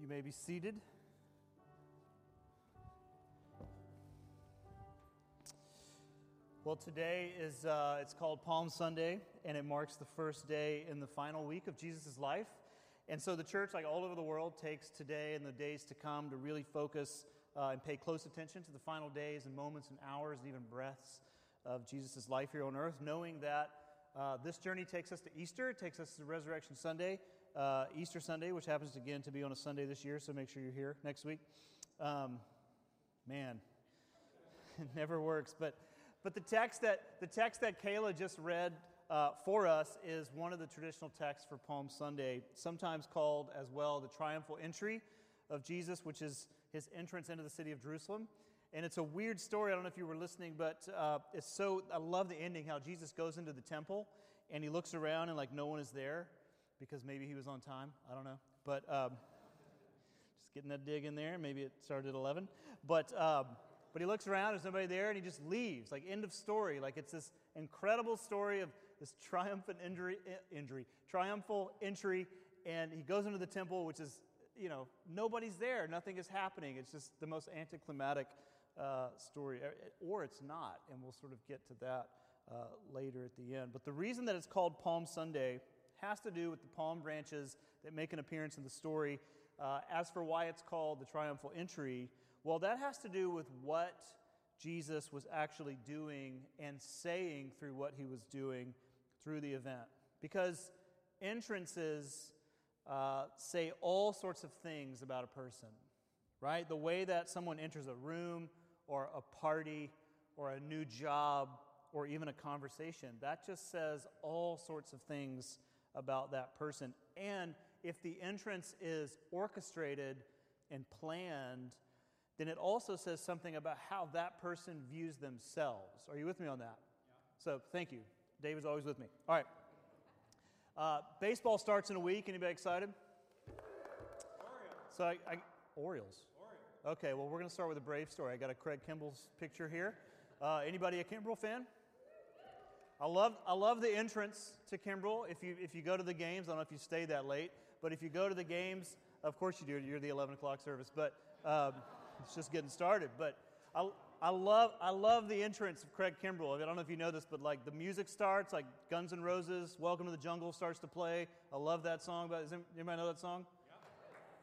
You may be seated. Well, today is uh, it's called Palm Sunday, and it marks the first day in the final week of Jesus' life. And so the church, like all over the world, takes today and the days to come to really focus uh, and pay close attention to the final days and moments and hours and even breaths of Jesus' life here on earth, knowing that uh, this journey takes us to Easter, it takes us to Resurrection Sunday, uh, Easter Sunday, which happens again to be on a Sunday this year, so make sure you're here next week. Um, man, it never works. But, but the, text that, the text that Kayla just read uh, for us is one of the traditional texts for Palm Sunday, sometimes called as well the triumphal entry of Jesus, which is his entrance into the city of Jerusalem. And it's a weird story. I don't know if you were listening, but uh, it's so, I love the ending how Jesus goes into the temple and he looks around and like no one is there because maybe he was on time. I don't know. But um, just getting that dig in there. Maybe it started at 11. But, um, but he looks around, there's nobody there, and he just leaves. Like, end of story. Like, it's this incredible story of this triumphant injury, injury, triumphal entry. And he goes into the temple, which is, you know, nobody's there. Nothing is happening. It's just the most anticlimactic uh, story, or it's not. And we'll sort of get to that uh, later at the end. But the reason that it's called Palm Sunday has to do with the palm branches that make an appearance in the story. Uh, as for why it's called the triumphal entry, well, that has to do with what Jesus was actually doing and saying through what he was doing through the event. Because entrances uh, say all sorts of things about a person, right? The way that someone enters a room or a party or a new job or even a conversation, that just says all sorts of things about that person. And if the entrance is orchestrated and planned, then it also says something about how that person views themselves. Are you with me on that? Yeah. So thank you. David's always with me. All right. Uh, baseball starts in a week. Anybody excited? Orioles. So I, I Orioles. Orioles. Okay, well, we're going to start with a Brave story. I got a Craig Kimbrel's picture here. Uh, anybody a Kimbrel fan? I love, I love the entrance to Kimbrel. If you, if you go to the games, I don't know if you stay that late, but if you go to the games, of course you do. You're the 11 o'clock service, but um, it's just getting started. But I, I, love, I love the entrance of Craig Kimbrel. I don't know if you know this, but like the music starts, like Guns N' Roses, Welcome to the Jungle starts to play. I love that song. But does anybody know that song?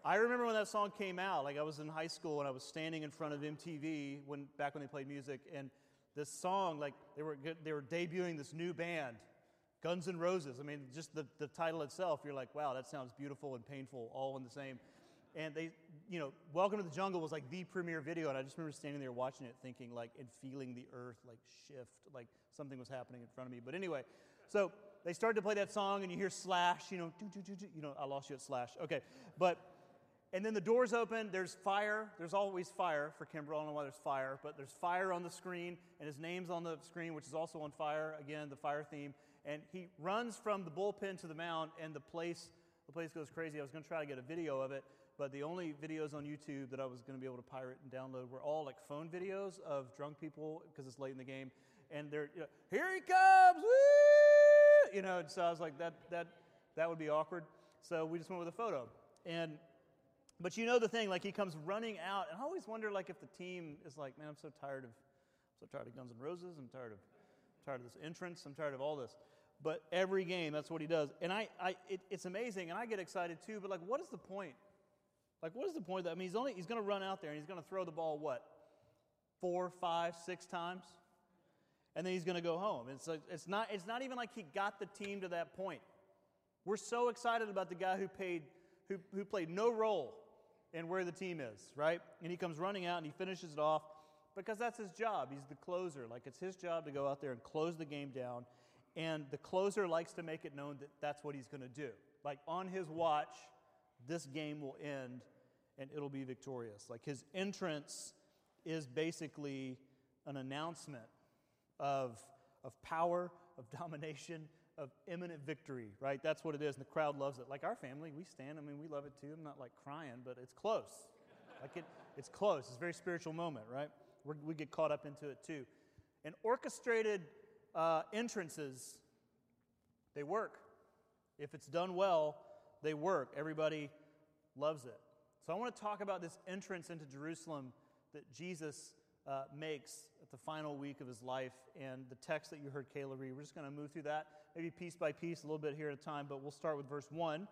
I remember when that song came out. Like I was in high school and I was standing in front of MTV when back when they played music, and this song, like they were, they were debuting this new band, Guns N' Roses. I mean, just the, the title itself, you're like, wow, that sounds beautiful and painful all in the same. And they, you know, Welcome to the Jungle was like the premiere video, and I just remember standing there watching it, thinking like, and feeling the earth like shift, like something was happening in front of me. But anyway, so they started to play that song, and you hear Slash, you know, you know, I lost you at Slash. Okay, but and then the doors open, there's fire. There's always fire for Kimbrel. I don't know why there's fire, but there's fire on the screen, and his name's on the screen, which is also on fire. Again, the fire theme. And he runs from the bullpen to the mound, and the place, the place goes crazy. I was going to try to get a video of it, but the only videos on YouTube that I was going to be able to pirate and download were all like phone videos of drunk people because it's late in the game, and they're you know, here he comes, woo! you know. So I was like, that that that would be awkward. So we just went with a photo, and but you know the thing, like he comes running out, and I always wonder, like, if the team is like, man, I'm so tired of, I'm so tired of Guns N' Roses. I'm tired of, I'm tired of this entrance. I'm tired of all this. But every game, that's what he does, and I, I, it, it's amazing, and I get excited too. But like, what is the point? Like, what is the point? That I mean, he's only, he's going to run out there and he's going to throw the ball what, four, five, six times, and then he's going to go home. It's like, it's not, it's not even like he got the team to that point. We're so excited about the guy who paid, who, who played no role and where the team is, right? And he comes running out and he finishes it off because that's his job. He's the closer. Like it's his job to go out there and close the game down. And the closer likes to make it known that that's what he's going to do. Like on his watch, this game will end and it'll be victorious. Like his entrance is basically an announcement of, of power, of domination, of imminent victory, right? That's what it is, and the crowd loves it. Like our family, we stand. I mean, we love it too. I'm not like crying, but it's close. Like it, it's close. It's a very spiritual moment, right? We're, we get caught up into it too. And orchestrated uh, entrances, they work. If it's done well, they work. Everybody loves it. So I want to talk about this entrance into Jerusalem that Jesus uh, makes at the final week of his life and the text that you heard Kayla read. We're just going to move through that, maybe piece by piece, a little bit here at a time, but we'll start with verse 1.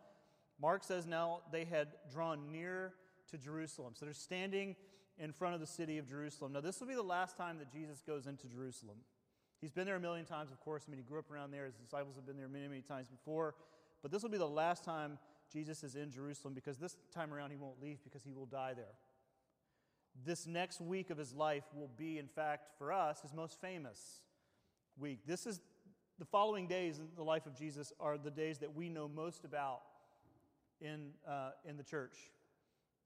Mark says, Now they had drawn near to Jerusalem. So they're standing in front of the city of Jerusalem. Now, this will be the last time that Jesus goes into Jerusalem. He's been there a million times, of course. I mean, he grew up around there. His disciples have been there many, many times before. But this will be the last time Jesus is in Jerusalem because this time around he won't leave because he will die there. This next week of his life will be, in fact, for us, his most famous week. This is the following days in the life of Jesus are the days that we know most about in, uh, in the church.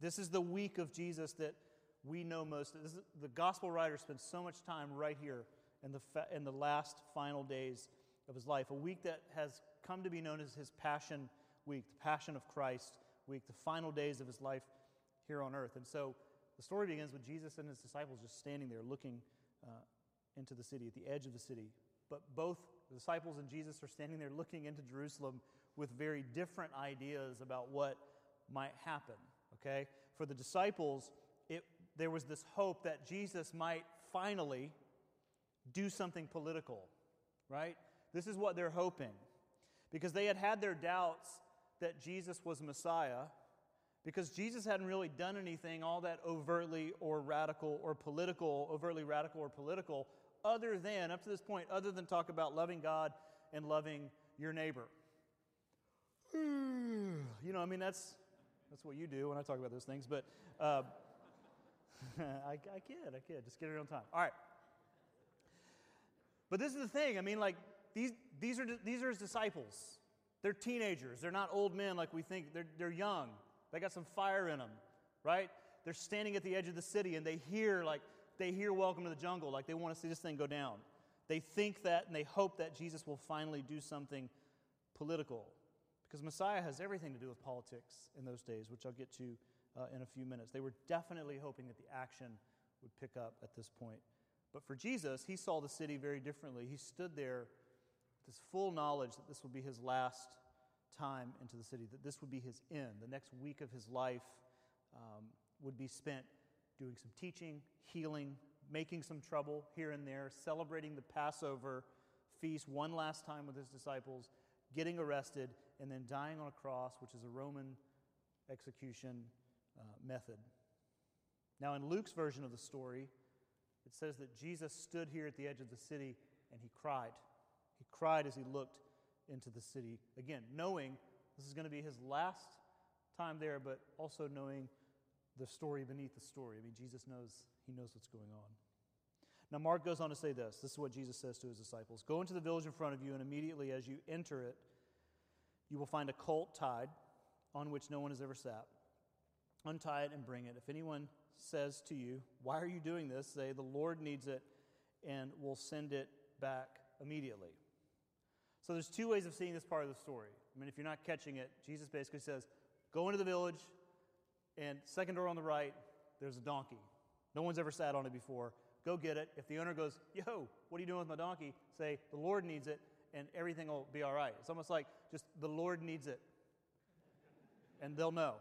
This is the week of Jesus that we know most. Is, the gospel writer spends so much time right here in the, fa- in the last final days of his life. A week that has come to be known as his Passion Week, the Passion of Christ week, the final days of his life here on earth. And so the story begins with Jesus and his disciples just standing there looking uh, into the city, at the edge of the city. But both the disciples and Jesus are standing there looking into Jerusalem with very different ideas about what might happen. Okay? For the disciples, it, there was this hope that Jesus might finally do something political, right? This is what they're hoping. Because they had had their doubts that Jesus was Messiah, because Jesus hadn't really done anything all that overtly or radical or political, overtly radical or political, other than, up to this point, other than talk about loving God and loving your neighbor. You know, I mean, that's, that's what you do when I talk about those things, but uh, I, I kid, I kid. Just get it on time. All right. But this is the thing. I mean, like, these, these, are, these are his disciples. They're teenagers. They're not old men like we think. They're, they're young. They got some fire in them, right? They're standing at the edge of the city and they hear, like, they hear Welcome to the Jungle, like they want to see this thing go down. They think that and they hope that Jesus will finally do something political. Because Messiah has everything to do with politics in those days, which I'll get to uh, in a few minutes. They were definitely hoping that the action would pick up at this point. But for Jesus, he saw the city very differently. He stood there with this full knowledge that this would be his last time into the city, that this would be his end. The next week of his life um, would be spent doing some teaching, healing, making some trouble here and there, celebrating the Passover feast one last time with his disciples, getting arrested, and then dying on a cross, which is a Roman execution uh, method. Now, in Luke's version of the story, it says that Jesus stood here at the edge of the city and he cried. He cried as he looked into the city. Again, knowing this is going to be his last time there, but also knowing the story beneath the story. I mean, Jesus knows, he knows what's going on. Now, Mark goes on to say this. This is what Jesus says to his disciples Go into the village in front of you, and immediately as you enter it, you will find a colt tied on which no one has ever sat. Untie it and bring it. If anyone says to you, Why are you doing this? say, The Lord needs it, and we'll send it back immediately. So there's two ways of seeing this part of the story. I mean, if you're not catching it, Jesus basically says, Go into the village, and second door on the right, there's a donkey. No one's ever sat on it before. Go get it. If the owner goes, Yo, what are you doing with my donkey? Say, The Lord needs it, and everything will be all right. It's almost like just the Lord needs it. And they'll know.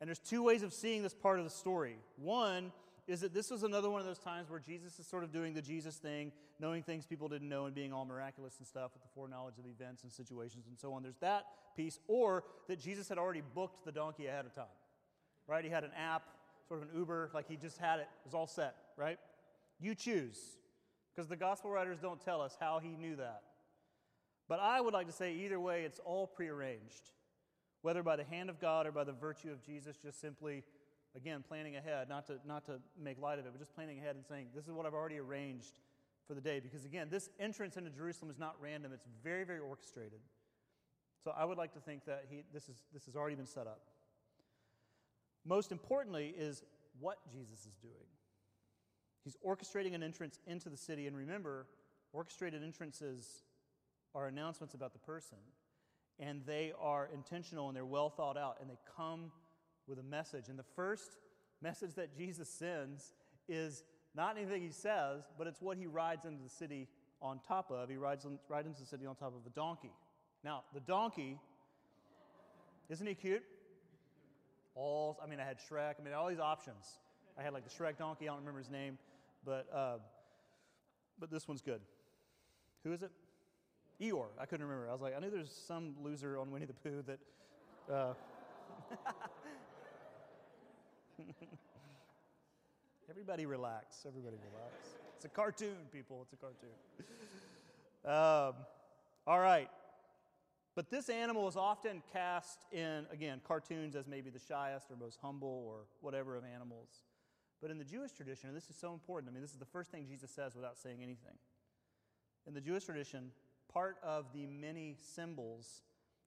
And there's two ways of seeing this part of the story. One is that this was another one of those times where Jesus is sort of doing the Jesus thing, knowing things people didn't know and being all miraculous and stuff with the foreknowledge of events and situations and so on. There's that piece. Or that Jesus had already booked the donkey ahead of time, right? He had an app, sort of an Uber, like he just had it, it was all set, right? You choose, because the gospel writers don't tell us how he knew that. But I would like to say either way, it's all prearranged whether by the hand of God or by the virtue of Jesus, just simply, again, planning ahead, not to, not to make light of it, but just planning ahead and saying, this is what I've already arranged for the day. Because again, this entrance into Jerusalem is not random, it's very, very orchestrated. So I would like to think that he, this, is, this has already been set up. Most importantly, is what Jesus is doing. He's orchestrating an entrance into the city. And remember, orchestrated entrances are announcements about the person and they are intentional and they're well thought out and they come with a message. And the first message that Jesus sends is not anything he says, but it's what he rides into the city on top of. He rides, on, rides into the city on top of a donkey. Now, the donkey, isn't he cute? all, I mean, I had Shrek. I mean, all these options. I had like the Shrek donkey. I don't remember his name, but, uh, but this one's good. Who is it? Eeyore. I couldn't remember. I was like, I knew there's some loser on Winnie the Pooh that. Uh, Everybody relax. Everybody relax. It's a cartoon, people. It's a cartoon. Um, all right. But this animal is often cast in, again, cartoons as maybe the shyest or most humble or whatever of animals. But in the Jewish tradition, and this is so important, I mean, this is the first thing Jesus says without saying anything. In the Jewish tradition, part of the many symbols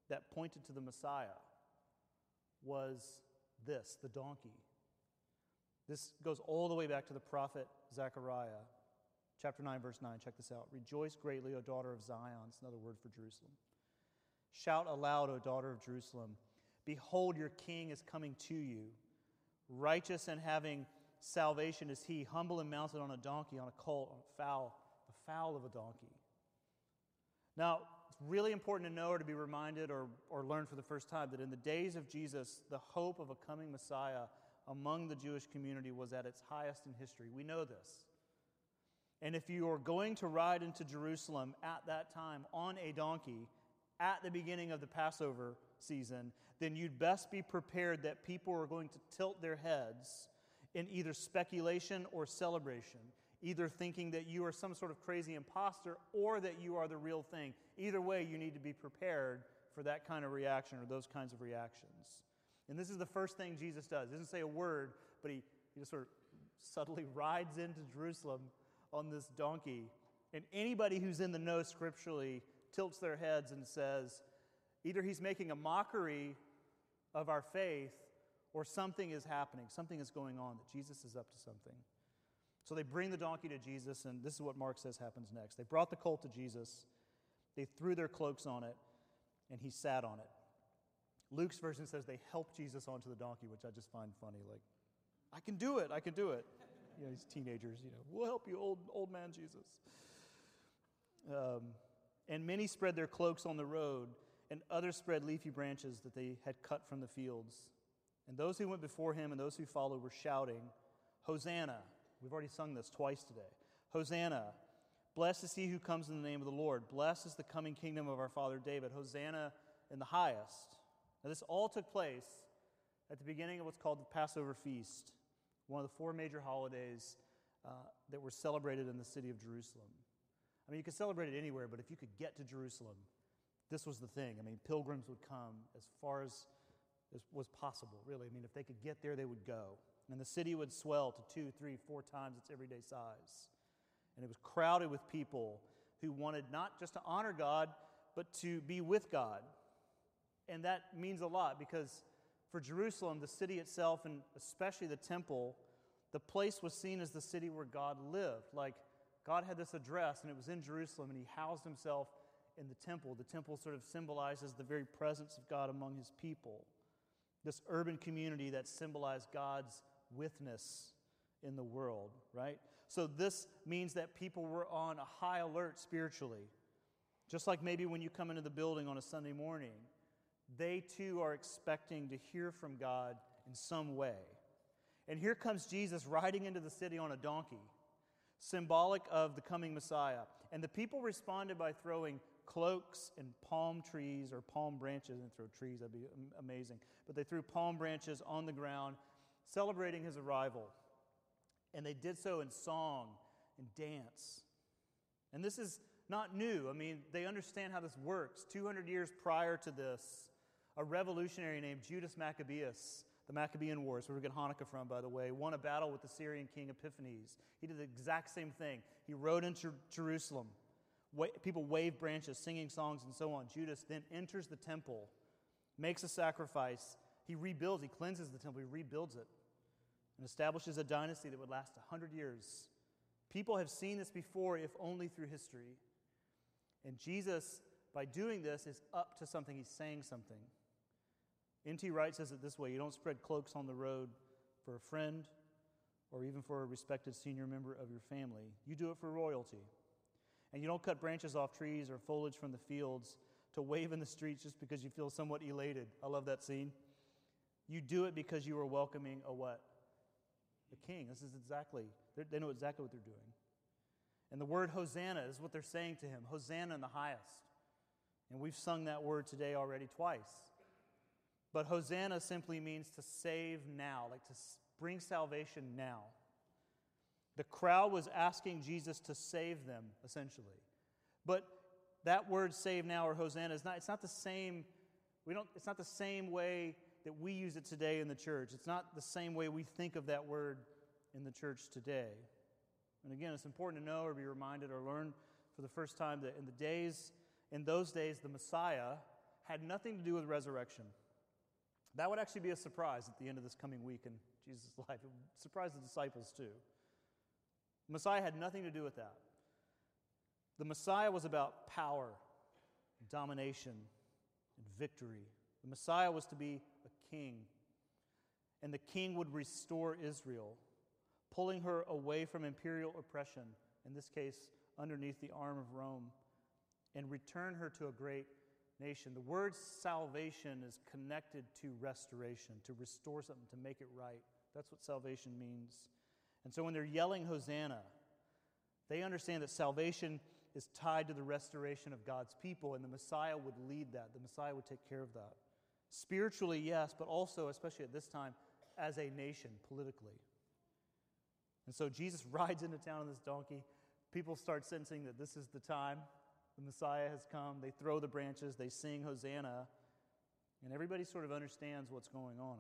that pointed to the Messiah was this the donkey. This goes all the way back to the prophet Zechariah, chapter 9, verse 9. Check this out. Rejoice greatly, O daughter of Zion. It's another word for Jerusalem. Shout aloud, O daughter of Jerusalem. Behold, your king is coming to you. Righteous and having salvation is he, humble and mounted on a donkey, on a colt, on a foal, the fowl of a donkey. Now, it's really important to know or to be reminded or, or learn for the first time that in the days of Jesus, the hope of a coming Messiah among the Jewish community was at its highest in history. We know this. And if you are going to ride into Jerusalem at that time on a donkey at the beginning of the Passover season, then you'd best be prepared that people are going to tilt their heads in either speculation or celebration, either thinking that you are some sort of crazy imposter or that you are the real thing. Either way, you need to be prepared for that kind of reaction or those kinds of reactions. And this is the first thing Jesus does. He doesn't say a word, but he, he just sort of subtly rides into Jerusalem on this donkey. And anybody who's in the know scripturally tilts their heads and says, either he's making a mockery of our faith or something is happening, something is going on, that Jesus is up to something. So they bring the donkey to Jesus, and this is what Mark says happens next. They brought the colt to Jesus, they threw their cloaks on it, and he sat on it. Luke's version says they helped Jesus onto the donkey, which I just find funny. Like, I can do it, I can do it. You know, these teenagers, you know, we'll help you, old, old man Jesus. Um, and many spread their cloaks on the road, and others spread leafy branches that they had cut from the fields. And those who went before him and those who followed were shouting, Hosanna. We've already sung this twice today. Hosanna. Blessed is he who comes in the name of the Lord. Blessed is the coming kingdom of our father David. Hosanna in the highest. Now, this all took place at the beginning of what's called the Passover feast, one of the four major holidays uh, that were celebrated in the city of Jerusalem. I mean, you could celebrate it anywhere, but if you could get to Jerusalem, this was the thing. I mean, pilgrims would come as far as, as was possible, really. I mean, if they could get there, they would go. And the city would swell to two, three, four times its everyday size. And it was crowded with people who wanted not just to honor God, but to be with God. And that means a lot because for Jerusalem, the city itself, and especially the temple, the place was seen as the city where God lived. Like God had this address, and it was in Jerusalem, and he housed himself in the temple. The temple sort of symbolizes the very presence of God among his people. This urban community that symbolized God's witness in the world, right? So this means that people were on a high alert spiritually. Just like maybe when you come into the building on a Sunday morning, they too are expecting to hear from God in some way. And here comes Jesus riding into the city on a donkey, symbolic of the coming Messiah. And the people responded by throwing cloaks and palm trees or palm branches, and throw trees, that'd be amazing. But they threw palm branches on the ground, celebrating his arrival. And they did so in song and dance. And this is not new. I mean, they understand how this works. 200 years prior to this, a revolutionary named Judas Maccabeus, the Maccabean Wars, where we get Hanukkah from, by the way, won a battle with the Syrian king Epiphanes. He did the exact same thing. He rode into Jerusalem. People wave branches, singing songs, and so on. Judas then enters the temple, makes a sacrifice. He rebuilds, he cleanses the temple, he rebuilds it, and establishes a dynasty that would last 100 years. People have seen this before, if only through history. And Jesus, by doing this, is up to something. He's saying something. N.T. Wright says it this way You don't spread cloaks on the road for a friend or even for a respected senior member of your family. You do it for royalty. And you don't cut branches off trees or foliage from the fields to wave in the streets just because you feel somewhat elated. I love that scene. You do it because you are welcoming a what? A king. This is exactly, they know exactly what they're doing. And the word Hosanna is what they're saying to him Hosanna in the highest. And we've sung that word today already twice. But Hosanna simply means to save now, like to bring salvation now. The crowd was asking Jesus to save them, essentially. But that word save now or Hosanna is not, it's not the same, we don't, it's not the same way that we use it today in the church. It's not the same way we think of that word in the church today. And again, it's important to know or be reminded or learn for the first time that in the days, in those days, the Messiah had nothing to do with resurrection. That would actually be a surprise at the end of this coming week in Jesus' life. It would surprise the disciples too. Messiah had nothing to do with that. The Messiah was about power, domination, and victory. The Messiah was to be a king, and the king would restore Israel pulling her away from imperial oppression, in this case, underneath the arm of Rome, and return her to a great nation. The word salvation is connected to restoration, to restore something, to make it right. That's what salvation means. And so when they're yelling Hosanna, they understand that salvation is tied to the restoration of God's people, and the Messiah would lead that. The Messiah would take care of that. Spiritually, yes, but also, especially at this time, as a nation, politically. And so Jesus rides into town on this donkey. People start sensing that this is the time. The Messiah has come. They throw the branches, they sing Hosanna, and everybody sort of understands what's going on.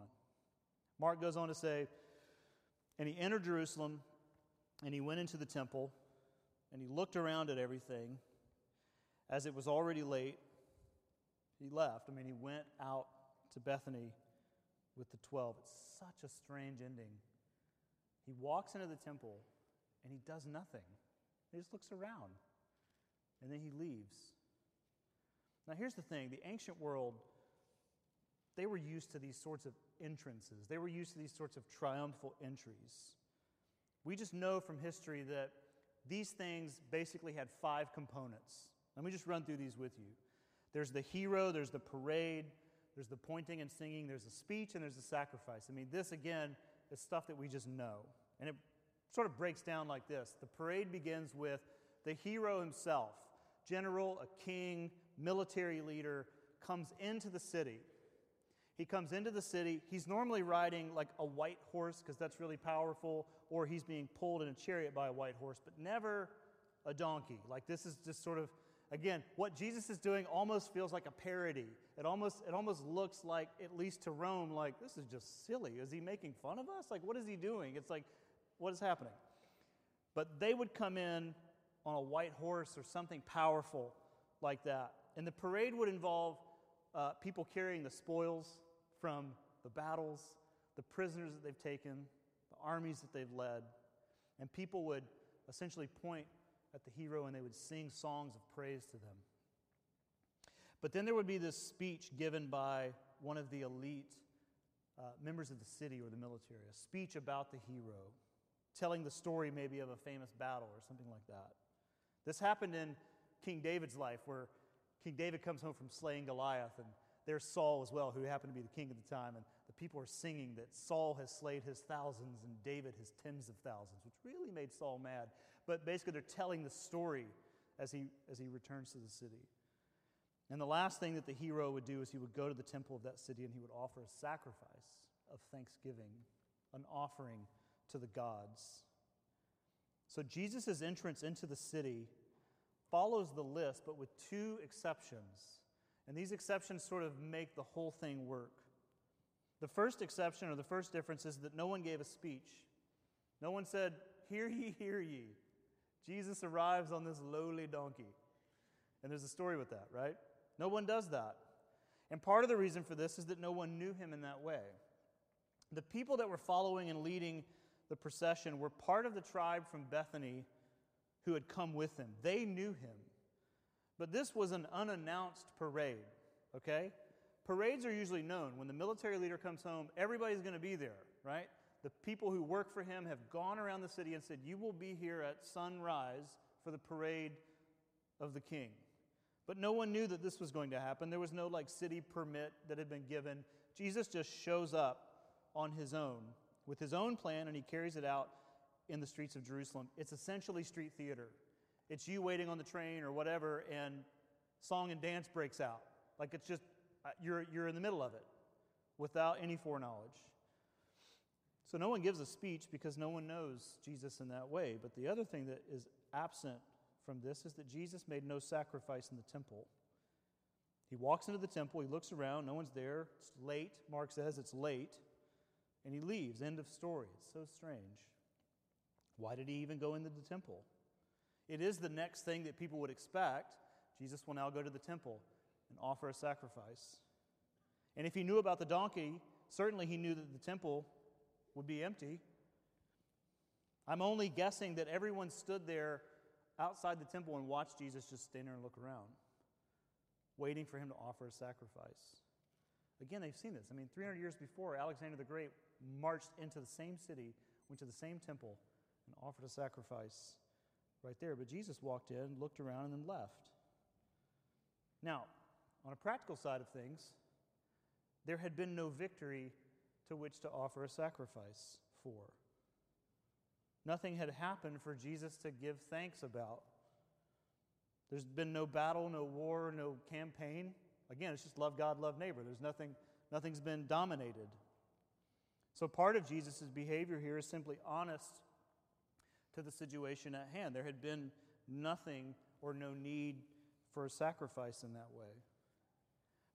Mark goes on to say, And he entered Jerusalem, and he went into the temple, and he looked around at everything. As it was already late, he left. I mean, he went out to Bethany with the 12. It's such a strange ending. He walks into the temple and he does nothing. He just looks around and then he leaves. Now, here's the thing the ancient world, they were used to these sorts of entrances, they were used to these sorts of triumphal entries. We just know from history that these things basically had five components. Let me just run through these with you. There's the hero, there's the parade, there's the pointing and singing, there's the speech, and there's the sacrifice. I mean, this again is stuff that we just know. And it sort of breaks down like this The parade begins with the hero himself, general, a king, military leader, comes into the city. He comes into the city. He's normally riding like a white horse because that's really powerful, or he's being pulled in a chariot by a white horse, but never a donkey. Like this is just sort of again, what Jesus is doing almost feels like a parody. It almost, it almost looks like, at least to Rome, like, this is just silly. Is he making fun of us? Like, what is he doing? It's like, what is happening? But they would come in on a white horse or something powerful like that. And the parade would involve uh, people carrying the spoils from the battles, the prisoners that they've taken, the armies that they've led. And people would essentially point at the hero and they would sing songs of praise to them. But then there would be this speech given by one of the elite uh, members of the city or the military, a speech about the hero, telling the story maybe of a famous battle or something like that. This happened in King David's life, where King David comes home from slaying Goliath, and there's Saul as well, who happened to be the king at the time, and the people are singing that Saul has slayed his thousands and David his tens of thousands, which really made Saul mad. But basically, they're telling the story as he, as he returns to the city. And the last thing that the hero would do is he would go to the temple of that city and he would offer a sacrifice of thanksgiving, an offering to the gods. So Jesus' entrance into the city follows the list, but with two exceptions. And these exceptions sort of make the whole thing work. The first exception or the first difference is that no one gave a speech. No one said, Hear ye, hear ye. Jesus arrives on this lowly donkey. And there's a story with that, right? No one does that. And part of the reason for this is that no one knew him in that way. The people that were following and leading the procession were part of the tribe from Bethany who had come with him. They knew him. But this was an unannounced parade, okay? Parades are usually known. When the military leader comes home, everybody's going to be there, right? The people who work for him have gone around the city and said, You will be here at sunrise for the parade of the king. But no one knew that this was going to happen. There was no like city permit that had been given. Jesus just shows up on his own with his own plan and he carries it out in the streets of Jerusalem. It's essentially street theater. It's you waiting on the train or whatever, and song and dance breaks out. Like it's just, uh, you're, you're in the middle of it without any foreknowledge. So no one gives a speech because no one knows Jesus in that way. But the other thing that is absent from this is that Jesus made no sacrifice in the temple. He walks into the temple, he looks around, no one's there. It's late. Mark says it's late. And he leaves. End of story. It's so strange. Why did he even go into the temple? It is the next thing that people would expect. Jesus will now go to the temple and offer a sacrifice. And if he knew about the donkey, certainly he knew that the temple would be empty. I'm only guessing that everyone stood there outside the temple and watched Jesus just stand there and look around, waiting for him to offer a sacrifice. Again, they've seen this. I mean, 300 years before, Alexander the Great marched into the same city, went to the same temple, and offered a sacrifice right there. But Jesus walked in, looked around, and then left. Now, on a practical side of things, there had been no victory to which to offer a sacrifice for. Nothing had happened for Jesus to give thanks about. There's been no battle, no war, no campaign. Again, it's just love God, love neighbor. There's nothing, nothing's been dominated. So part of Jesus' behavior here is simply honest to the situation at hand. There had been nothing or no need for a sacrifice in that way.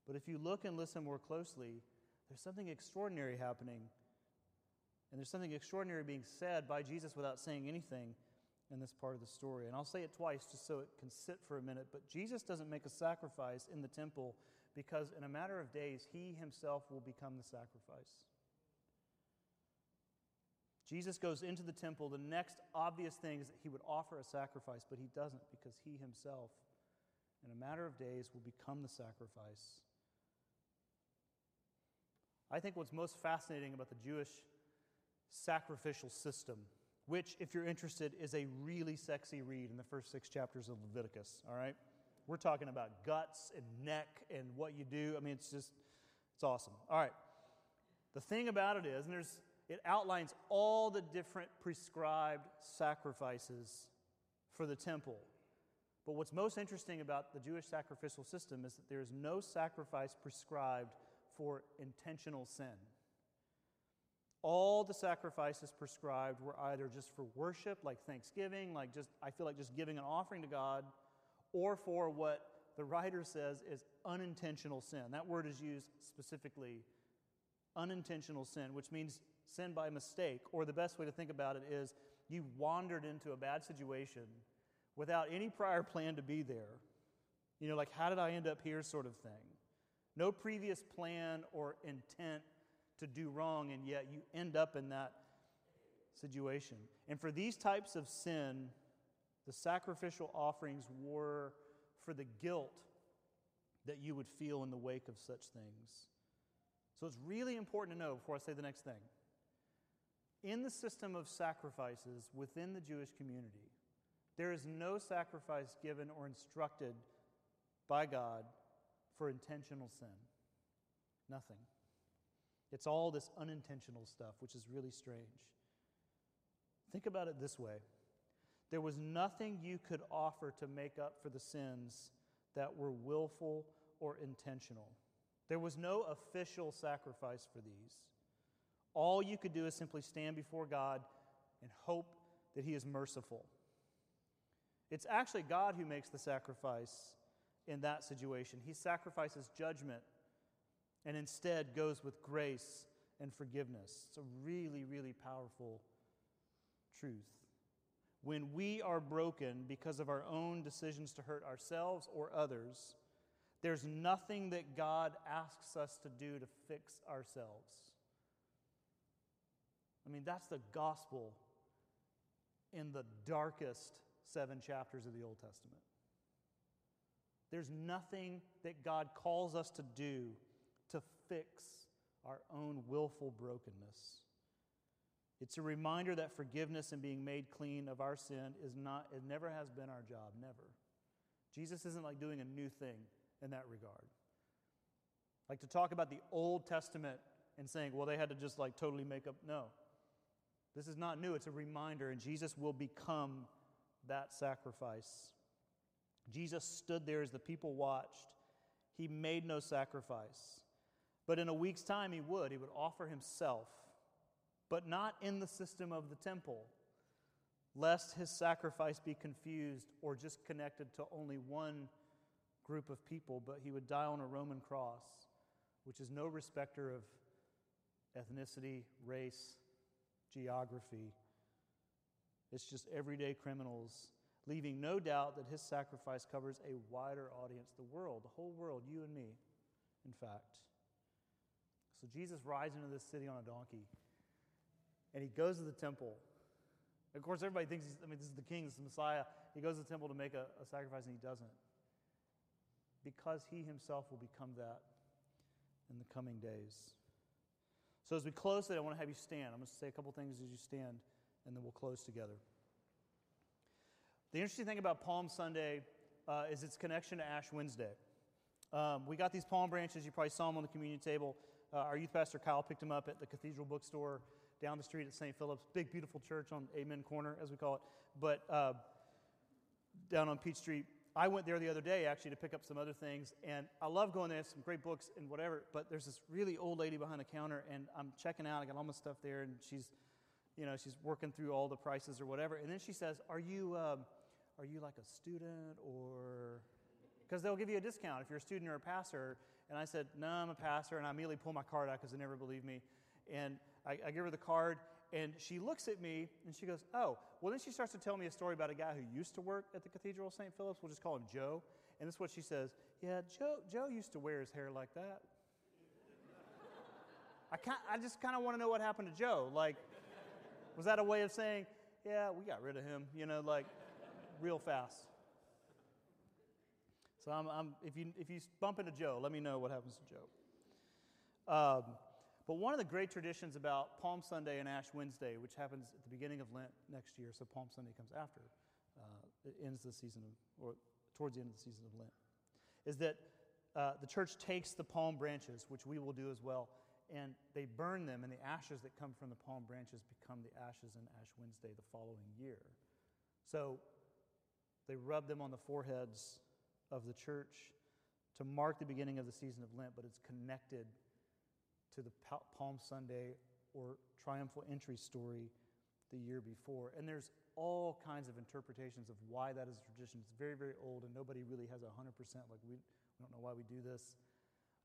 But if you look and listen more closely, there's something extraordinary happening. And there's something extraordinary being said by Jesus without saying anything in this part of the story. And I'll say it twice just so it can sit for a minute. But Jesus doesn't make a sacrifice in the temple because in a matter of days, he himself will become the sacrifice. Jesus goes into the temple. The next obvious thing is that he would offer a sacrifice, but he doesn't because he himself, in a matter of days, will become the sacrifice. I think what's most fascinating about the Jewish sacrificial system, which, if you're interested, is a really sexy read in the first six chapters of Leviticus, all right? We're talking about guts and neck and what you do. I mean, it's just, it's awesome. All right. The thing about it is, and there's it outlines all the different prescribed sacrifices for the temple. But what's most interesting about the Jewish sacrificial system is that there is no sacrifice prescribed for intentional sin. All the sacrifices prescribed were either just for worship, like thanksgiving, like just, I feel like just giving an offering to God, or for what the writer says is unintentional sin. That word is used specifically unintentional sin, which means sin by mistake, or the best way to think about it is you wandered into a bad situation without any prior plan to be there. You know, like, how did I end up here, sort of thing. No previous plan or intent to do wrong, and yet you end up in that situation. And for these types of sin, the sacrificial offerings were for the guilt that you would feel in the wake of such things. So it's really important to know before I say the next thing in the system of sacrifices within the Jewish community, there is no sacrifice given or instructed by God for intentional sin. Nothing. It's all this unintentional stuff, which is really strange. Think about it this way there was nothing you could offer to make up for the sins that were willful or intentional. There was no official sacrifice for these. All you could do is simply stand before God and hope that He is merciful. It's actually God who makes the sacrifice in that situation. He sacrifices judgment and instead goes with grace and forgiveness. It's a really, really powerful truth. When we are broken because of our own decisions to hurt ourselves or others, there's nothing that God asks us to do to fix ourselves. I mean, that's the gospel in the darkest seven chapters of the Old Testament. There's nothing that God calls us to do to fix our own willful brokenness. It's a reminder that forgiveness and being made clean of our sin is not, it never has been our job, never. Jesus isn't like doing a new thing in that regard. Like to talk about the Old Testament and saying, well, they had to just like totally make up. No. This is not new. It's a reminder, and Jesus will become that sacrifice. Jesus stood there as the people watched. He made no sacrifice. But in a week's time, he would. He would offer himself, but not in the system of the temple, lest his sacrifice be confused or just connected to only one group of people. But he would die on a Roman cross, which is no respecter of ethnicity, race, geography. It's just everyday criminals, leaving no doubt that his sacrifice covers a wider audience, the world, the whole world, you and me, in fact. So Jesus rides into this city on a donkey, and he goes to the temple. Of course, everybody thinks he's, I mean, this is the king, this is the Messiah. He goes to the temple to make a, a sacrifice, and he doesn't. Because he himself will become that in the coming days. So, as we close today, I want to have you stand. I'm going to say a couple things as you stand, and then we'll close together. The interesting thing about Palm Sunday uh, is its connection to Ash Wednesday. Um, we got these palm branches. You probably saw them on the communion table. Uh, our youth pastor Kyle picked them up at the Cathedral Bookstore down the street at St. Philip's. Big, beautiful church on Amen Corner, as we call it, but uh, down on Peach Street. I went there the other day actually to pick up some other things, and I love going there. Some great books and whatever. But there's this really old lady behind the counter, and I'm checking out. I got all my stuff there, and she's, you know, she's working through all the prices or whatever. And then she says, "Are you, um, are you like a student or?" Because they'll give you a discount if you're a student or a pastor. And I said, "No, I'm a pastor," and I immediately pull my card out because they never believe me. And I, I give her the card, and she looks at me and she goes, Oh, well, then she starts to tell me a story about a guy who used to work at the Cathedral of St. Philip's. We'll just call him Joe. And this is what she says Yeah, Joe, Joe used to wear his hair like that. I, I just kind of want to know what happened to Joe. Like, was that a way of saying, Yeah, we got rid of him, you know, like real fast? So I'm, I'm, if, you, if you bump into Joe, let me know what happens to Joe. Um, but one of the great traditions about Palm Sunday and Ash Wednesday, which happens at the beginning of Lent next year, so Palm Sunday comes after, uh, it ends the season of, or towards the end of the season of Lent, is that uh, the church takes the palm branches, which we will do as well, and they burn them, and the ashes that come from the palm branches become the ashes in Ash Wednesday the following year. So they rub them on the foreheads of the church to mark the beginning of the season of Lent, but it's connected to the Palm Sunday or triumphal entry story the year before. And there's all kinds of interpretations of why that is a tradition. It's very, very old, and nobody really has 100% like we, we don't know why we do this.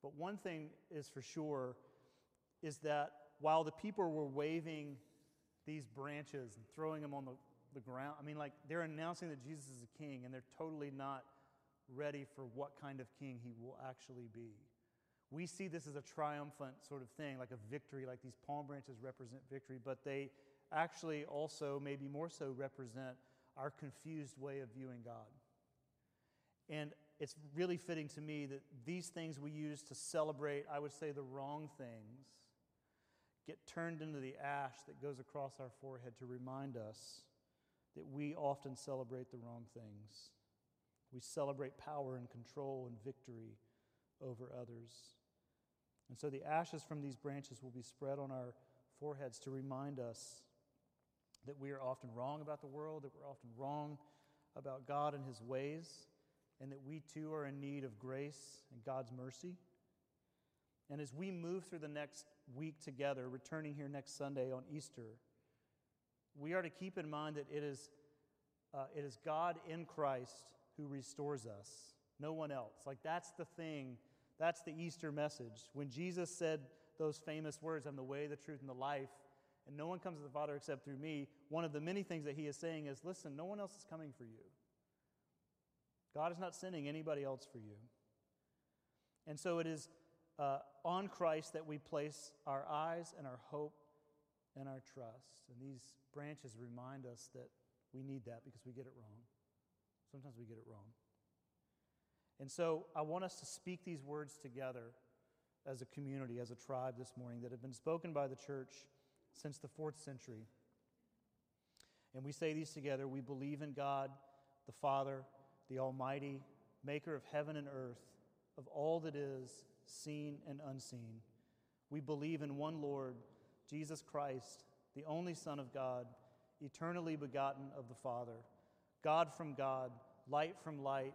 But one thing is for sure is that while the people were waving these branches and throwing them on the, the ground, I mean, like they're announcing that Jesus is a king, and they're totally not ready for what kind of king he will actually be. We see this as a triumphant sort of thing, like a victory, like these palm branches represent victory, but they actually also, maybe more so, represent our confused way of viewing God. And it's really fitting to me that these things we use to celebrate, I would say, the wrong things, get turned into the ash that goes across our forehead to remind us that we often celebrate the wrong things. We celebrate power and control and victory over others. And so the ashes from these branches will be spread on our foreheads to remind us that we are often wrong about the world, that we're often wrong about God and His ways, and that we too are in need of grace and God's mercy. And as we move through the next week together, returning here next Sunday on Easter, we are to keep in mind that it is, uh, it is God in Christ who restores us, no one else. Like, that's the thing that's the Easter message. When Jesus said those famous words, I'm the way, the truth, and the life, and no one comes to the Father except through me, one of the many things that he is saying is listen, no one else is coming for you. God is not sending anybody else for you. And so it is uh, on Christ that we place our eyes and our hope and our trust. And these branches remind us that we need that because we get it wrong. Sometimes we get it wrong. And so I want us to speak these words together as a community, as a tribe this morning that have been spoken by the church since the fourth century. And we say these together We believe in God, the Father, the Almighty, maker of heaven and earth, of all that is, seen and unseen. We believe in one Lord, Jesus Christ, the only Son of God, eternally begotten of the Father, God from God, light from light,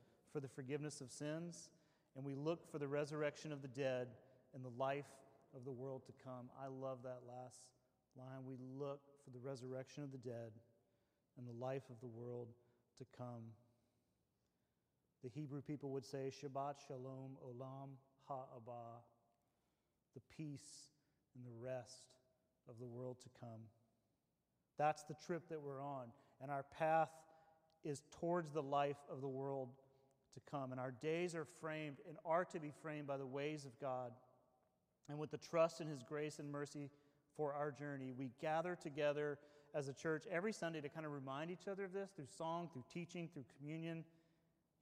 for the forgiveness of sins, and we look for the resurrection of the dead and the life of the world to come. I love that last line. We look for the resurrection of the dead and the life of the world to come. The Hebrew people would say, Shabbat Shalom Olam Ha'abah, the peace and the rest of the world to come. That's the trip that we're on. And our path is towards the life of the world to come. And our days are framed and are to be framed by the ways of God. And with the trust in His grace and mercy for our journey, we gather together as a church every Sunday to kind of remind each other of this through song, through teaching, through communion.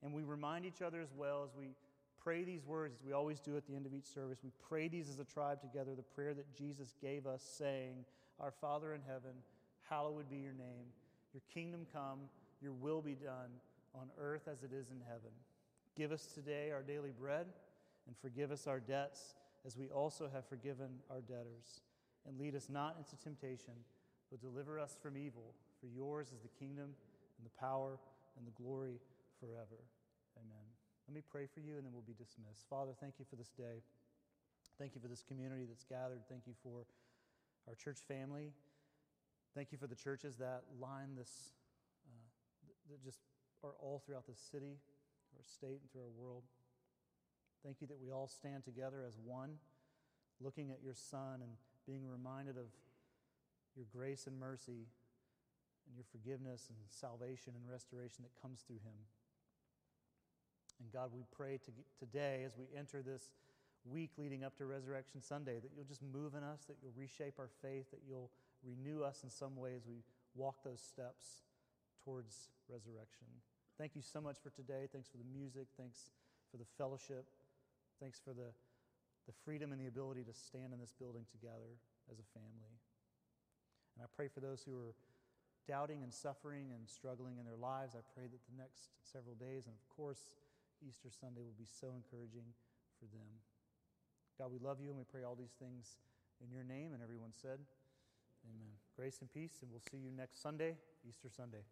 And we remind each other as well as we pray these words, as we always do at the end of each service. We pray these as a tribe together, the prayer that Jesus gave us, saying, Our Father in heaven, hallowed be your name. Your kingdom come, your will be done on earth as it is in heaven. Give us today our daily bread and forgive us our debts as we also have forgiven our debtors. And lead us not into temptation, but deliver us from evil. For yours is the kingdom and the power and the glory forever. Amen. Let me pray for you and then we'll be dismissed. Father, thank you for this day. Thank you for this community that's gathered. Thank you for our church family. Thank you for the churches that line this, uh, that just are all throughout the city, our state, and through our world. Thank you that we all stand together as one, looking at your Son and being reminded of your grace and mercy and your forgiveness and salvation and restoration that comes through him. And God, we pray to, today as we enter this week leading up to Resurrection Sunday that you'll just move in us, that you'll reshape our faith, that you'll renew us in some way as we walk those steps towards resurrection. Thank you so much for today. Thanks for the music. Thanks for the fellowship. Thanks for the, the freedom and the ability to stand in this building together as a family. And I pray for those who are doubting and suffering and struggling in their lives. I pray that the next several days, and of course, Easter Sunday, will be so encouraging for them. God, we love you and we pray all these things in your name. And everyone said, Amen. Grace and peace, and we'll see you next Sunday, Easter Sunday.